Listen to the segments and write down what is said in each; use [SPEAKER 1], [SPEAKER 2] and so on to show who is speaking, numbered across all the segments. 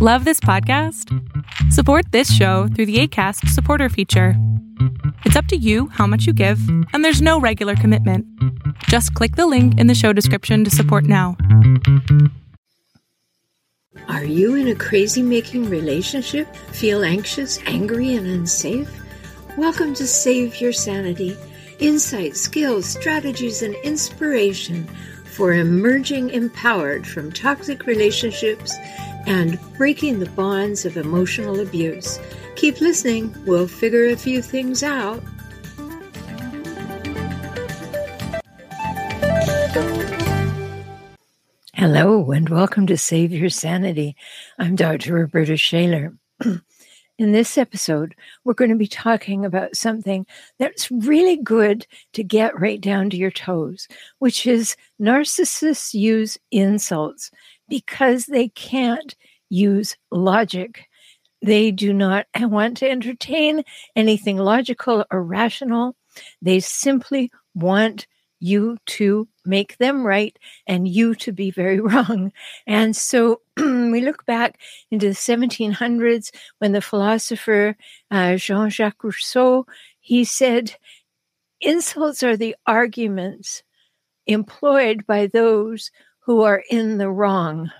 [SPEAKER 1] Love this podcast? Support this show through the ACAST supporter feature. It's up to you how much you give, and there's no regular commitment. Just click the link in the show description to support now.
[SPEAKER 2] Are you in a crazy making relationship? Feel anxious, angry, and unsafe? Welcome to Save Your Sanity insight, skills, strategies, and inspiration for emerging empowered from toxic relationships and breaking the bonds of emotional abuse. Keep listening, we'll figure a few things out. Hello, and welcome to Save Your Sanity. I'm Dr. Rhoberta Shaler. In this episode, we're going to be talking about something that's really good to get right down to your toes, which is narcissists use insults because they can't use logic. They do not want to entertain anything logical or rational. They simply want you to make them right and you to be very wrong. And so we look back into the 1700s when the philosopher uh, Jean Jacques Rousseau he said, insults are the arguments employed by those who are in the wrong.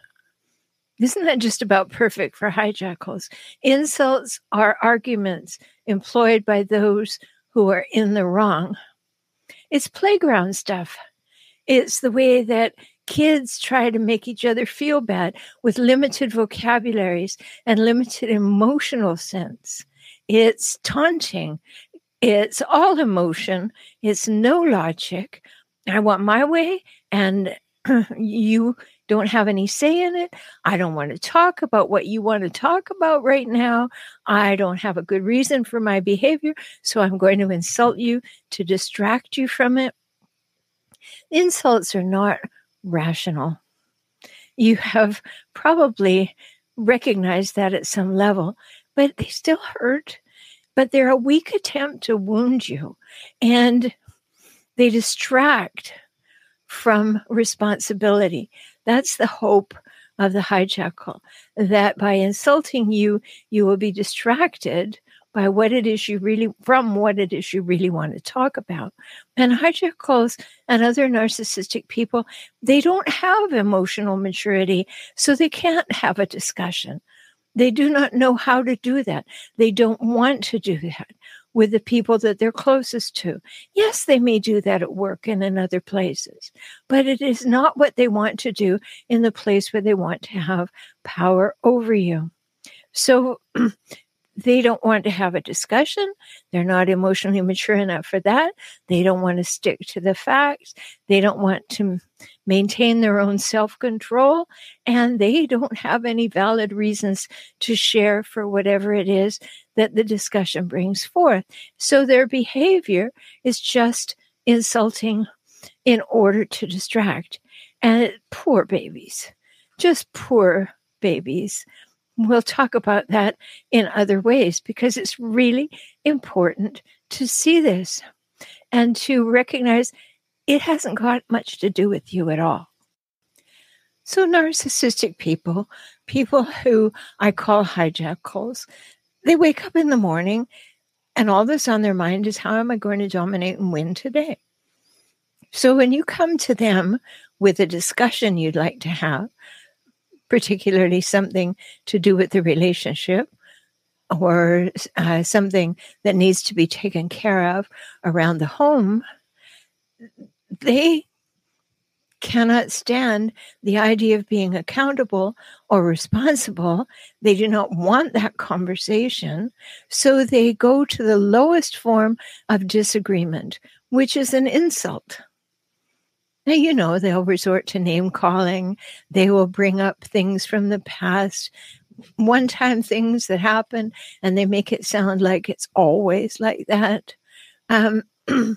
[SPEAKER 2] Isn't that just about perfect for hijackals? Insults are arguments employed by those who are in the wrong. It's playground stuff. It's the way that kids try to make each other feel bad with limited vocabularies and limited emotional sense. It's taunting. It's all emotion. It's no logic. I want my way, and you don't have any say in it. I don't want to talk about what you want to talk about right now. I don't have a good reason for my behavior, so I'm going to insult you to distract you from it. Insults are not rational. You have probably recognized that at some level, but they still hurt. But they're a weak attempt to wound you, and they distract from responsibility. That's the hope of the hijackal that by insulting you, you will be distracted by what it is you really from what it is you really want to talk about. And hijackals and other narcissistic people, they don't have emotional maturity, so they can't have a discussion. They do not know how to do that. They don't want to do that with the people that they're closest to. Yes, they may do that at work and in other places, but it is not what they want to do in the place where they want to have power over you. So they don't want to have a discussion. They're not emotionally mature enough for that. They don't want to stick to the facts. They don't want to maintain their own self control. And they don't have any valid reasons to share for whatever it is that the discussion brings forth. So their behavior is just insulting in order to distract. And poor babies, just poor babies We'll talk about that in other ways because it's really important to see this and to recognize it hasn't got much to do with you at all. So, narcissistic people, people who I call hijackals, they wake up in the morning and all that's on their mind is how am I going to dominate and win today? So, when you come to them with a discussion you'd like to have, particularly something to do with the relationship or uh, something that needs to be taken care of around the home, they cannot stand the idea of being accountable or responsible. They do not want that conversation. So they go to the lowest form of disagreement, which is an insult. Now, you know, they'll resort to name calling. They will bring up things from the past, one time things that happen, and they make it sound like it's always like that. Um, and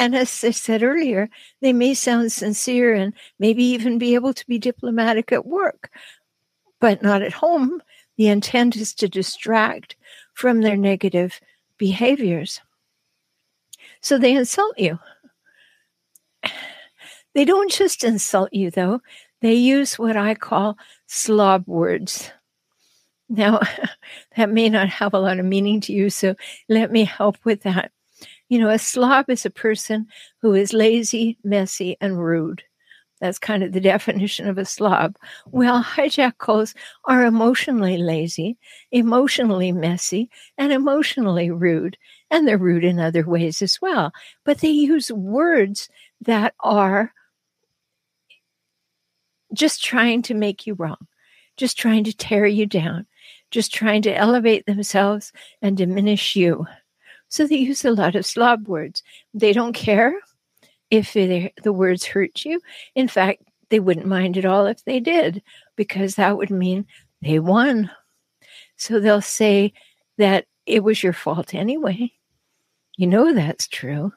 [SPEAKER 2] as I said earlier, they may sound sincere and maybe even be able to be diplomatic at work, but not at home. The intent is to distract from their negative behaviors. So they insult you. They don't just insult you, though. They use what I call slob words. Now, that may not have a lot of meaning to you, so let me help with that. You know, a slob is a person who is lazy, messy, and rude. That's kind of the definition of a slob. Well, hijackals are emotionally lazy, emotionally messy, and emotionally rude. And they're rude in other ways as well. But they use words that are just trying to make you wrong, just trying to tear you down, just trying to elevate themselves and diminish you. So they use a lot of slob words. They don't care if the words hurt you. In fact, they wouldn't mind at all if they did, because that would mean they won. So they'll say that it was your fault anyway. You know that's true.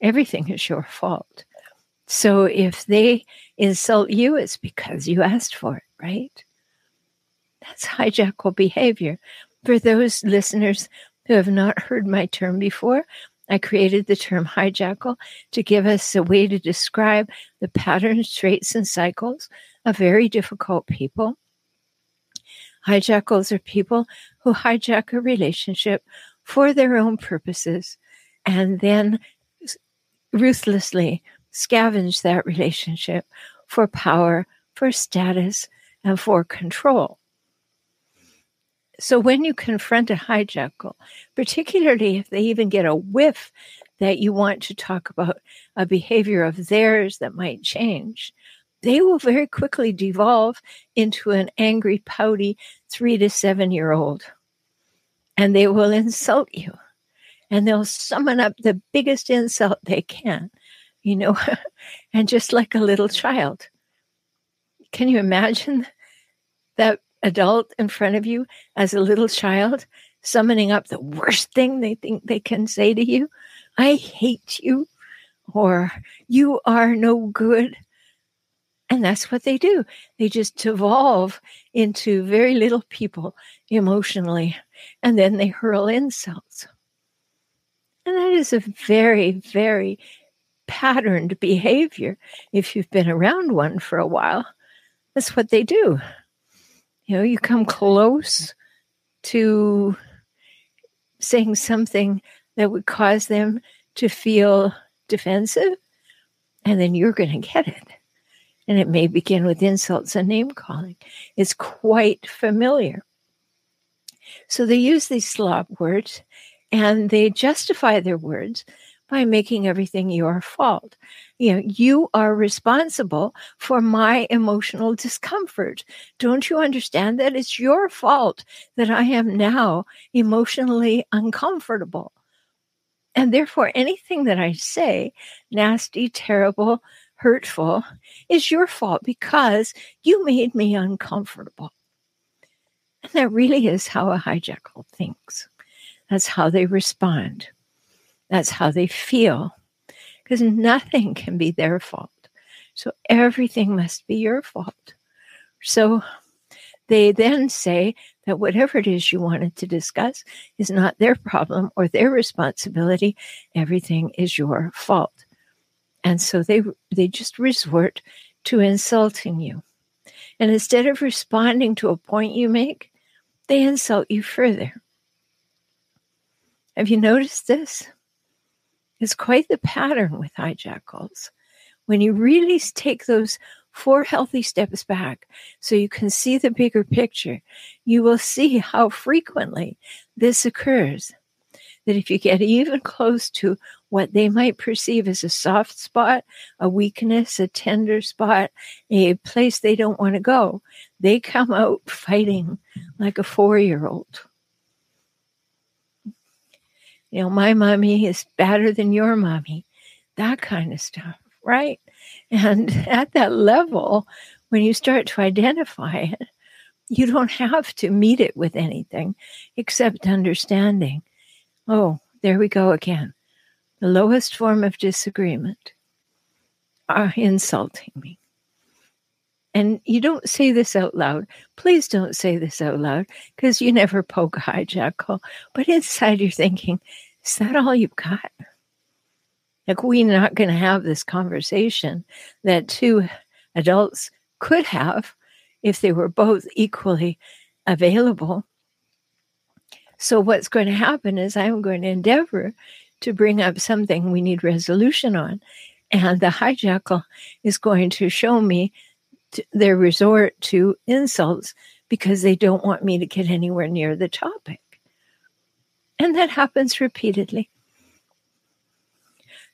[SPEAKER 2] Everything is your fault. So if they insult you, it's because you asked for it, right? That's hijackal behavior. For those listeners who have not heard my term before, I created the term hijackal to give us a way to describe the patterns, traits, and cycles of very difficult people. Hijackals are people who hijack a relationship for their own purposes and then ruthlessly scavenge that relationship for power, for status, and for control. So when you confront a hijackal, particularly if they even get a whiff that you want to talk about a behavior of theirs that might change, they will very quickly devolve into an angry, pouty three to seven year old. And they will insult you. And they'll summon up the biggest insult they can, you know, and just like a little child. Can you imagine that adult in front of you as a little child, summoning up the worst thing they think they can say to you. I hate you, or you are no good. And that's what they do. They just devolve into very little people emotionally, and then they hurl insults. And that is a very, very patterned behavior if you've been around one for a while. That's what they do. You know, you come close to saying something that would cause them to feel defensive, and then you're going to get it. And it may begin with insults and name calling. It's quite familiar. So they use these slob words and they justify their words by making everything your fault. You know, you are responsible for my emotional discomfort. Don't you understand that it's your fault that I am now emotionally uncomfortable? And therefore, anything that I say, nasty, terrible, hurtful, is your fault because you made me uncomfortable. And that really is how a hijackal thinks. That's how they respond. That's how they feel. Because nothing can be their fault. So everything must be your fault. So they then say that whatever it is you wanted to discuss is not their problem or their responsibility. Everything is your fault. And so they they just resort to insulting you. And instead of responding to a point you make, they insult you further. Have you noticed this? Is quite the pattern with hijackals. When you really take those four healthy steps back so you can see the bigger picture, you will see how frequently this occurs. That if you get even close to what they might perceive as a soft spot, a weakness, a tender spot, a place they don't want to go, they come out fighting like a four year old you know, my mommy is better than your mommy, that kind of stuff, right? And at that level, when you start to identify it, you don't have to meet it with anything except understanding. Oh, there we go again. The lowest form of disagreement are insulting me. And you don't say this out loud. Please don't say this out loud because you never poke a hijackal. But inside you're thinking, is that all you've got? Like, we're not going to have this conversation that two adults could have if they were both equally available. So, what's going to happen is I'm going to endeavor to bring up something we need resolution on. And the hijackal is going to show me their resort to insults because they don't want me to get anywhere near the topic. And that happens repeatedly.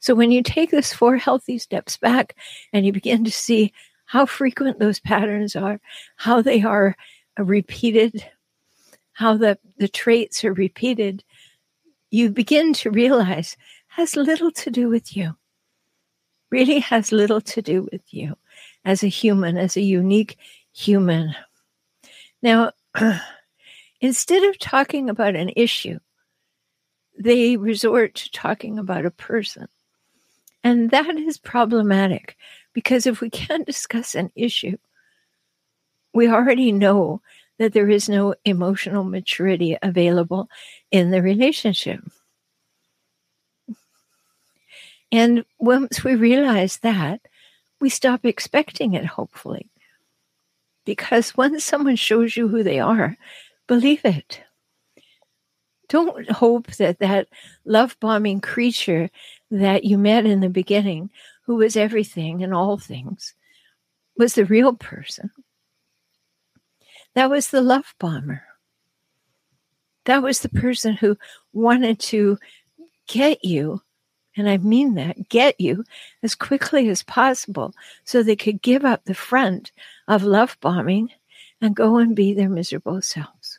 [SPEAKER 2] So when you take those four healthy steps back and you begin to see how frequent those patterns are, how they are uh, repeated, how the, the traits are repeated, you begin to realize has little to do with you. Really has little to do with you as a human, as a unique human. Now, instead of talking about an issue, they resort to talking about a person. And that is problematic because if we can't discuss an issue, we already know that there is no emotional maturity available in the relationship. And once we realize that, we stop expecting it, hopefully. Because once someone shows you who they are, believe it. Don't hope that that love bombing creature that you met in the beginning, who was everything and all things, was the real person. That was the love bomber. That was the person who wanted to get you, and I mean that, get you as quickly as possible so they could give up the front of love bombing and go and be their miserable selves.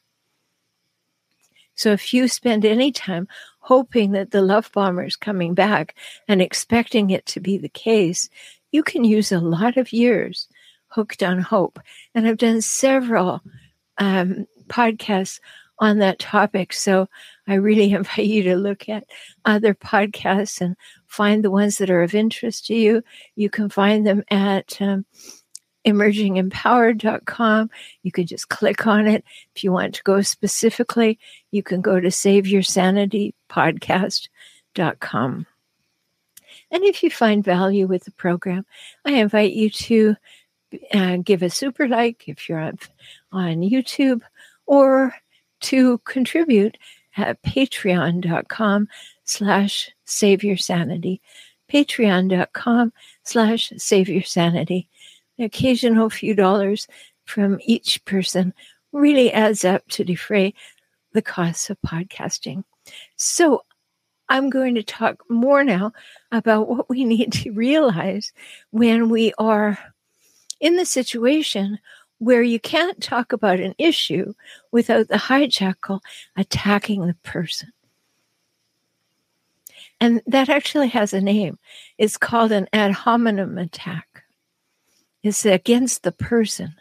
[SPEAKER 2] So if you spend any time hoping that the love bomber is coming back and expecting it to be the case, you can use a lot of years hooked on hope. And I've done several um, podcasts on that topic. So I really invite you to look at other podcasts and find the ones that are of interest to you. You can find them at um, emergingempowered.com. You can just click on it. If you want to go specifically, you can go to saveyoursanitypodcast.com. And if you find value with the program, I invite you to uh, give a super like if you're on, on YouTube or to contribute at patreon.com slash saveyoursanity patreon.com slash saveyoursanity occasional few dollars from each person really adds up to defray the costs of podcasting. So I'm going to talk more now about what we need to realize when we are in the situation where you can't talk about an issue without the hijackal attacking the person. And that actually has a name. It's called an ad hominem attack It's against the person.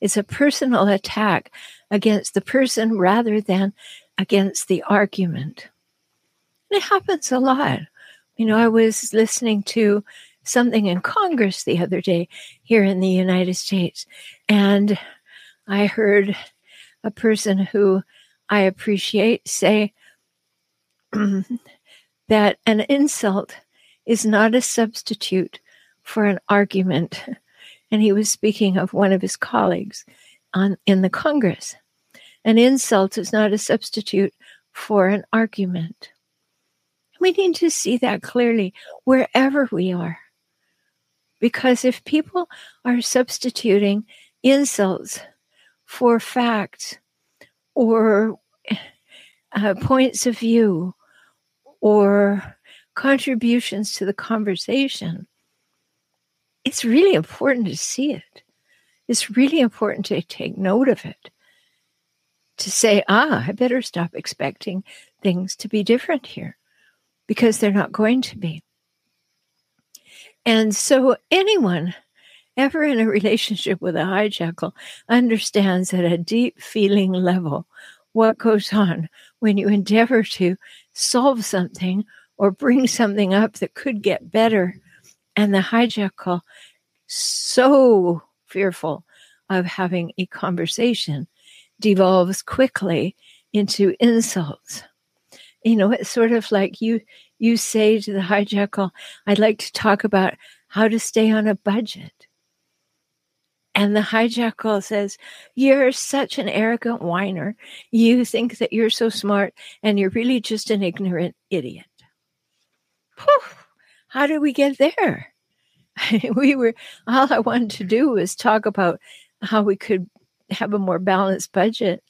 [SPEAKER 2] It's a personal attack against the person rather than against the argument. And it happens a lot. You know, I was listening to something in Congress the other day here in the United States, and I heard a person who I appreciate say that an insult is not a substitute for an argument and he was speaking of one of his colleagues on, in the Congress. An insult is not a substitute for an argument. We need to see that clearly wherever we are. Because if people are substituting insults for facts or uh, points of view or contributions to the conversation, it's really important to see it. It's really important to take note of it. To say, ah, I better stop expecting things to be different here because they're not going to be. And so, anyone ever in a relationship with a hijackal understands at a deep feeling level what goes on when you endeavor to solve something or bring something up that could get better and the hijackal, so fearful of having a conversation, devolves quickly into insults. You know, it's sort of like you you say to the hijackal, I'd like to talk about how to stay on a budget. And the hijackal says, You're such an arrogant whiner. You think that you're so smart, and you're really just an ignorant idiot. Whew, how did we get there? we were, all I wanted to do was talk about how we could have a more balanced budget.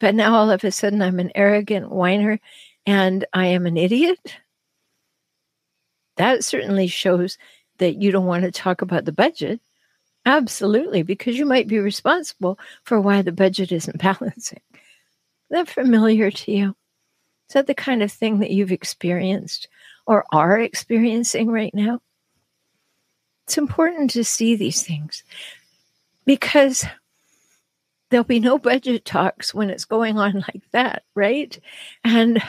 [SPEAKER 2] But now all of a sudden I'm an arrogant whiner and I am an idiot. That certainly shows that you don't want to talk about the budget. Absolutely, because you might be responsible for why the budget isn't balancing. Is that familiar to you? Is that the kind of thing that you've experienced or are experiencing right now? It's important to see these things because there'll be no budget talks when it's going on like that, right? And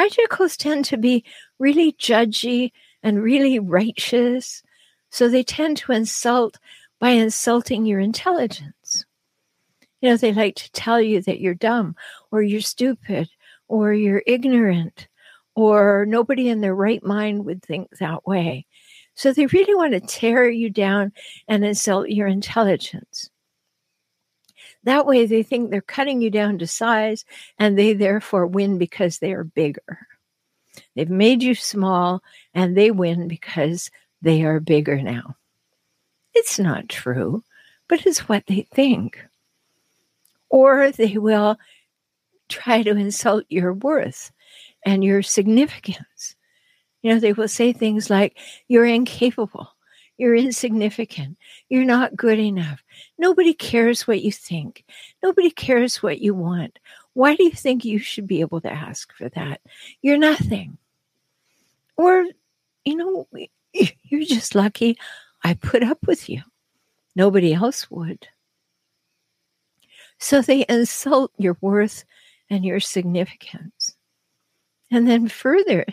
[SPEAKER 2] hijackals tend to be really judgy and really righteous. So they tend to insult by insulting your intelligence. You know, they like to tell you that you're dumb or you're stupid or you're ignorant or nobody in their right mind would think that way. So they really want to tear you down and insult your intelligence. That way, they think they're cutting you down to size and they therefore win because they are bigger. They've made you small and they win because they are bigger now. It's not true, but it's what they think. Or they will try to insult your worth and your significance. You know, they will say things like, You're incapable, you're insignificant, you're not good enough. Nobody cares what you think, nobody cares what you want. Why do you think you should be able to ask for that? You're nothing. Or, you know, you're just lucky I put up with you. Nobody else would. So they insult your worth and your significance. And then further,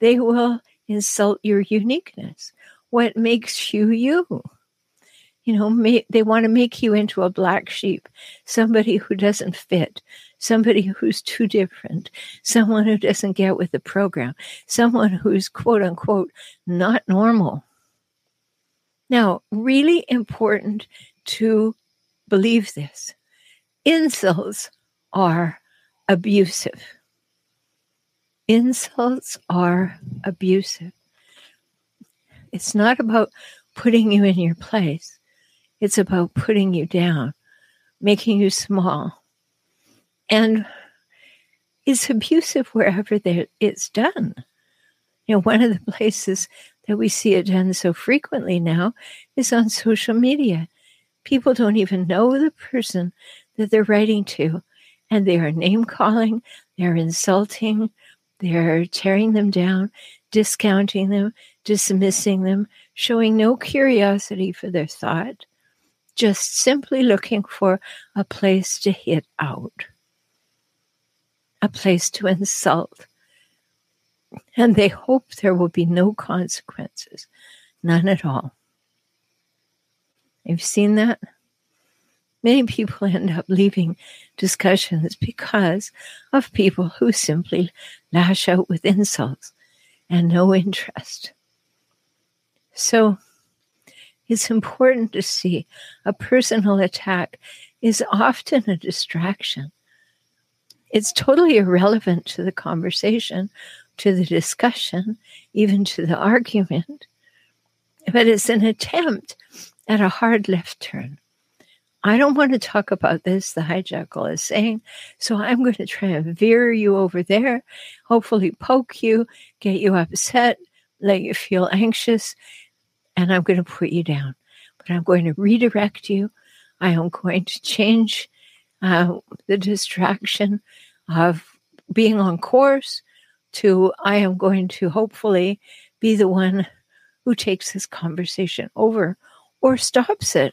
[SPEAKER 2] they will insult your uniqueness, what makes you you. You know, may, they want to make you into a black sheep, somebody who doesn't fit, somebody who's too different, someone who doesn't get with the program, someone who's quote unquote not normal. Now, really important to believe this insults are abusive. Insults are abusive. It's not about putting you in your place, it's about putting you down, making you small. And it's abusive wherever it's done. You know, one of the places that we see it done so frequently now is on social media. People don't even know the person that they're writing to, and they are name calling, they're insulting, they're tearing them down, discounting them, dismissing them, showing no curiosity for their thought, just simply looking for a place to hit out, a place to insult. And they hope there will be no consequences, none at all. You've seen that? Many people end up leaving discussions because of people who simply lash out with insults and no interest. So it's important to see a personal attack is often a distraction. It's totally irrelevant to the conversation, to the discussion, even to the argument, but it's an attempt at a hard left turn. I don't want to talk about this, the hijackal is saying. So I'm going to try and veer you over there, hopefully poke you, get you upset, let you feel anxious, and I'm going to put you down. But I'm going to redirect you. I am going to change uh, the distraction of being on course to I am going to hopefully be the one who takes this conversation over or stops it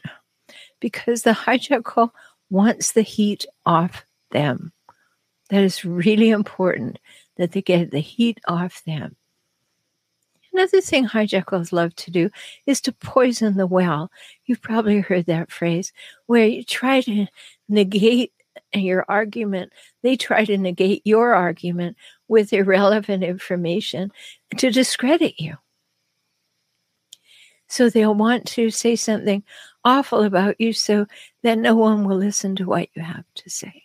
[SPEAKER 2] because the hijackal wants the heat off them. That is really important that they get the heat off them. Another thing hijackers love to do is to poison the well. You've probably heard that phrase where you try to negate your argument. They try to negate your argument with irrelevant information to discredit you. So they'll want to say something awful about you so that no one will listen to what you have to say.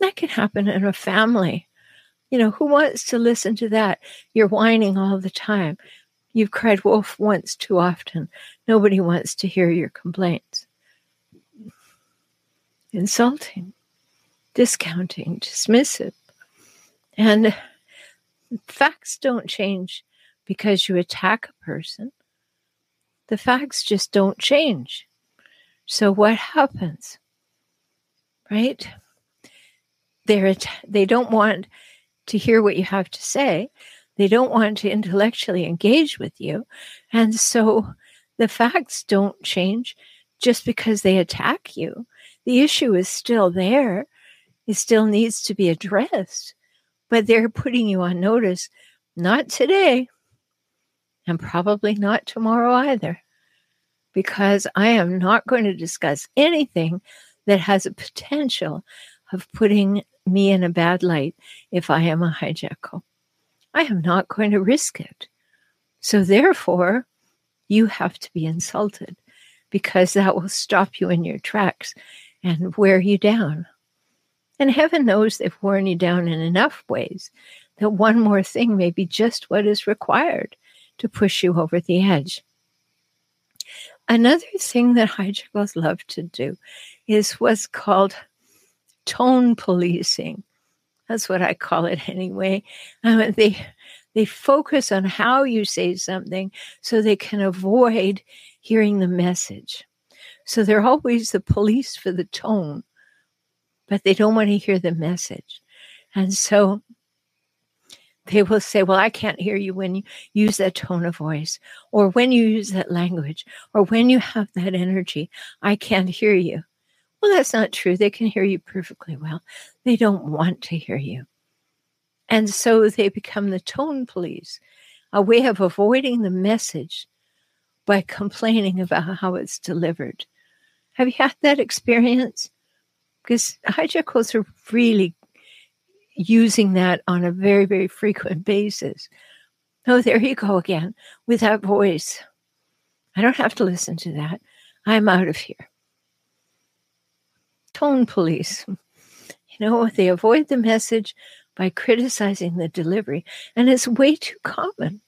[SPEAKER 2] That can happen in a family. You know, who wants to listen to that? You're whining all the time. You've cried wolf once too often. Nobody wants to hear your complaints. Insulting, discounting, dismissive. And facts don't change because you attack a person. The facts just don't change. So what happens? Right? They're they don't want to hear what you have to say. They don't want to intellectually engage with you. And so the facts don't change just because they attack you. The issue is still there. It still needs to be addressed. But they're putting you on notice, not today, and probably not tomorrow either, because I am not going to discuss anything that has a potential of putting me in a bad light if I am a hijacker. I am not going to risk it. So, therefore, you have to be insulted because that will stop you in your tracks and wear you down. And heaven knows they've worn you down in enough ways that one more thing may be just what is required to push you over the edge. Another thing that hijackers love to do is what's called tone policing. That's what I call it anyway. Um, they they focus on how you say something so they can avoid hearing the message. So they're always the police for the tone, but they don't want to hear the message. And so they will say, Well, I can't hear you when you use that tone of voice, or when you use that language, or when you have that energy. I can't hear you. Well, that's not true. They can hear you perfectly well. They don't want to hear you. And so they become the tone police, a way of avoiding the message by complaining about how it's delivered. Have you had that experience? Because hijackers are really using that on a very, very frequent basis. Oh, there you go again with that voice. I don't have to listen to that. I'm out of here. Tone police. You know, they avoid the message by criticizing the delivery, and it's way too common.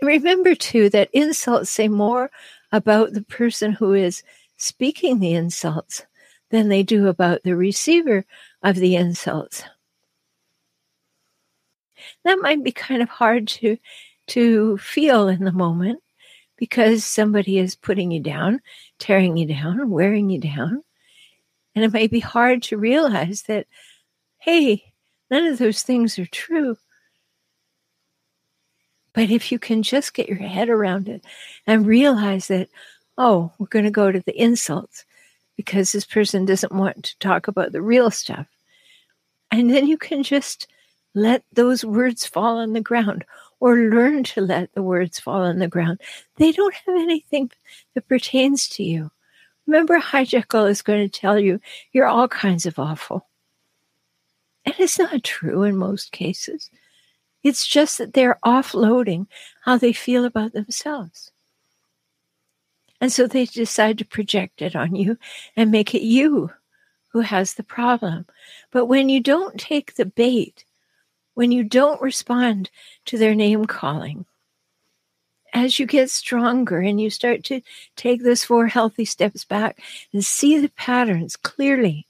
[SPEAKER 2] Remember, too, that insults say more about the person who is speaking the insults than they do about the receiver of the insults. That might be kind of hard to to feel in the moment because somebody is putting you down, tearing you down, wearing you down. And it may be hard to realize that, hey, none of those things are true. But if you can just get your head around it and realize that, oh, we're going to go to the insults because this person doesn't want to talk about the real stuff. And then you can just let those words fall on the ground or learn to let the words fall on the ground. They don't have anything that pertains to you. Remember, hijackal is going to tell you you're all kinds of awful. And it's not true in most cases. It's just that they're offloading how they feel about themselves. And so they decide to project it on you and make it you who has the problem. But when you don't take the bait, when you don't respond to their name calling, as you get stronger and you start to take those four healthy steps back and see the patterns clearly,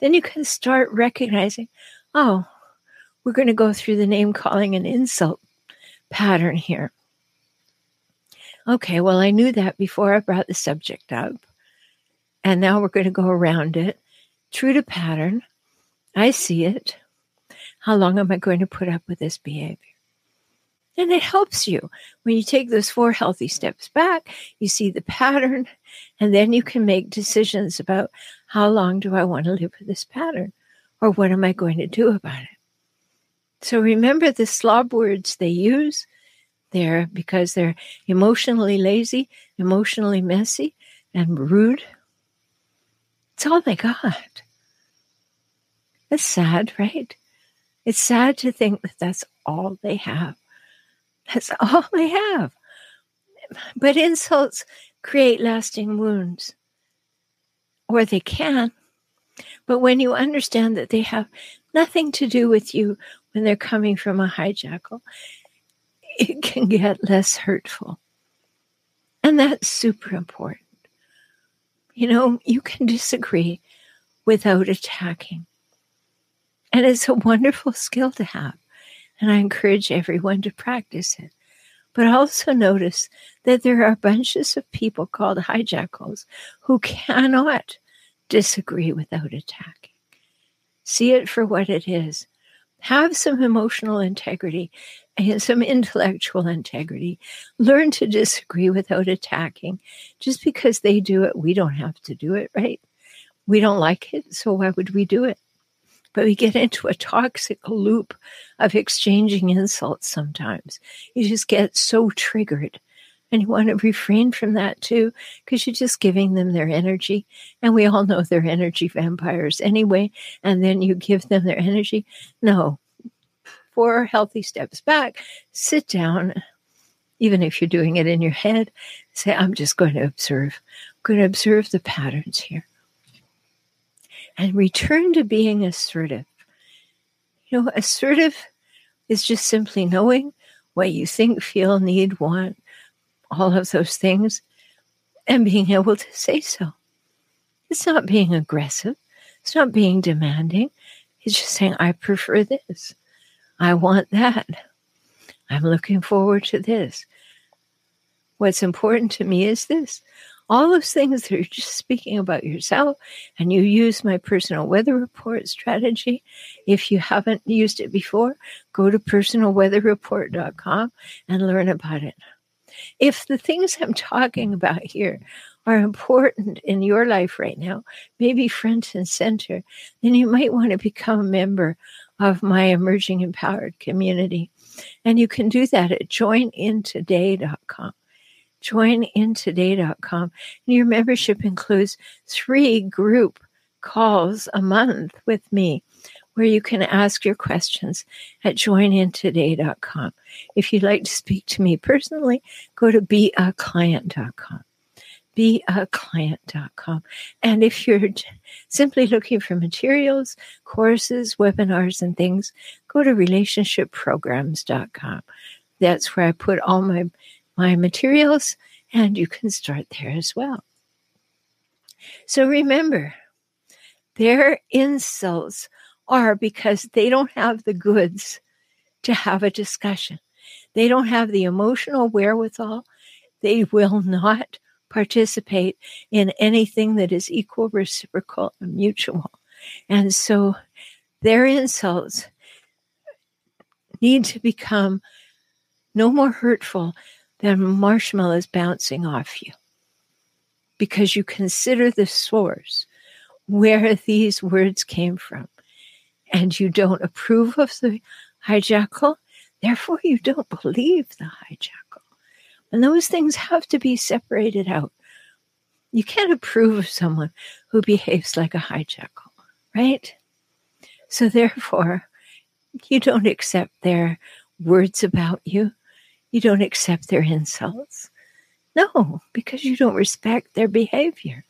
[SPEAKER 2] then you can start recognizing, oh, we're going to go through the name calling and insult pattern here. Okay, well, I knew that before I brought the subject up. And now we're going to go around it true to pattern. I see it. How long am I going to put up with this behavior? And it helps you when you take those four healthy steps back, you see the pattern, and then you can make decisions about how long do I want to live with this pattern or what am I going to do about it. So remember the slob words they use there because they're emotionally lazy, emotionally messy, and rude. It's oh all they got. It's sad, right? It's sad to think that that's all they have. That's all they have. But insults create lasting wounds, or they can. But when you understand that they have nothing to do with you when they're coming from a hijackal, it can get less hurtful. And that's super important. You know, you can disagree without attacking. And it's a wonderful skill to have. And I encourage everyone to practice it. But also notice that there are bunches of people called hijackals who cannot disagree without attacking. See it for what it is. Have some emotional integrity and some intellectual integrity. Learn to disagree without attacking. Just because they do it, we don't have to do it, right? We don't like it, so why would we do it? But we get into a toxic loop of exchanging insults sometimes. You just get so triggered. And you want to refrain from that too, because you're just giving them their energy. And we all know they're energy vampires anyway. And then you give them their energy. No, four healthy steps back, sit down, even if you're doing it in your head, say, I'm just going to observe. I'm going to observe the patterns here and return to being assertive. You know, assertive is just simply knowing what you think, feel, need, want, all of those things, and being able to say so. It's not being aggressive, it's not being demanding. It's just saying, I prefer this. I want that. I'm looking forward to this. What's important to me is this all those things that you're just speaking about yourself and you use my personal weather report strategy. If you haven't used it before go to personalweatherreport.com and learn about it. If the things i'm talking about here are important in your life right now maybe front and center then you might want to become a member of my emerging empowered community. And you can do that at joinintoday.com joinintoday.com. And your membership includes three group calls a month with me where you can ask your questions at joinintoday.com. If you'd like to speak to me personally, go to beaclient.com. Beaclient.com. And if you're simply looking for materials, courses, webinars, and things, go to relationshipprograms.com. That's where I put all my my materials, and you can start there as well. So remember, their insults are because they don't have the goods to have a discussion. They don't have the emotional wherewithal. They will not participate in anything that is equal, reciprocal, and mutual. And so their insults need to become no more hurtful then marshmallows bouncing off you because you consider the source where these words came from and you don't approve of the hijackal, therefore you don't believe the hijackal. And those things have to be separated out. You can't approve of someone who behaves like a hijackal, right? So therefore, you don't accept their words about you. You don't accept their insults. No, because you don't respect their behavior.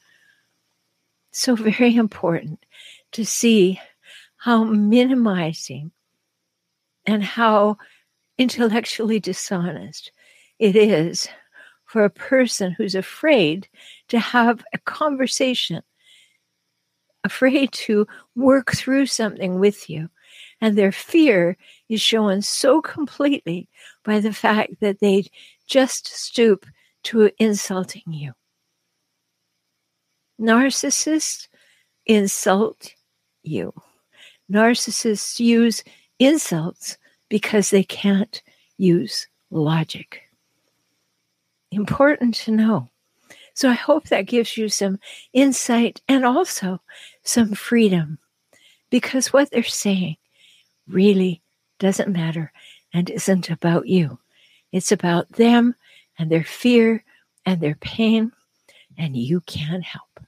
[SPEAKER 2] So, very important to see how minimizing and how intellectually dishonest it is for a person who's afraid to have a conversation, afraid to work through something with you. And their fear is shown so completely by the fact that they just stoop to insulting you. Narcissists insult you. Narcissists use insults because they can't use logic. Important to know. So I hope that gives you some insight and also some freedom because what they're saying really doesn't matter and isn't about you. It's about them and their fear and their pain, and you can't help.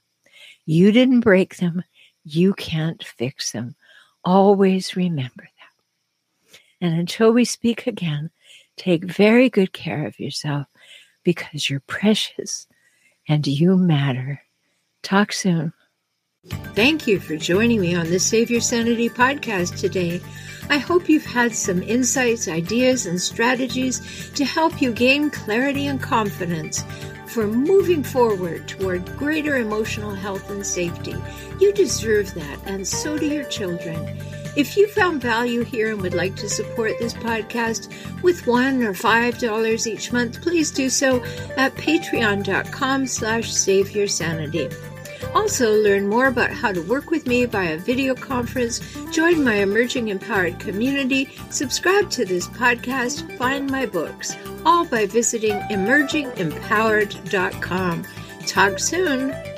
[SPEAKER 2] You didn't break them. You can't fix them. Always remember that. And until we speak again, take very good care of yourself. because you're precious and you matter. Talk soon. Thank you for joining me on the Save Your Sanity podcast today. I hope you've had some insights, ideas, and strategies to help you gain clarity and confidence for moving forward toward greater emotional health and safety. You deserve that, and so do your children. If you found value here and would like to support this podcast with one or five dollars each month, please do so at patreon.com slash saveyoursanity. Also, learn more about how to work with me via video conference, join my emerging empowered community, subscribe to this podcast, find my books, all by visiting emergingempowered.com. Talk soon.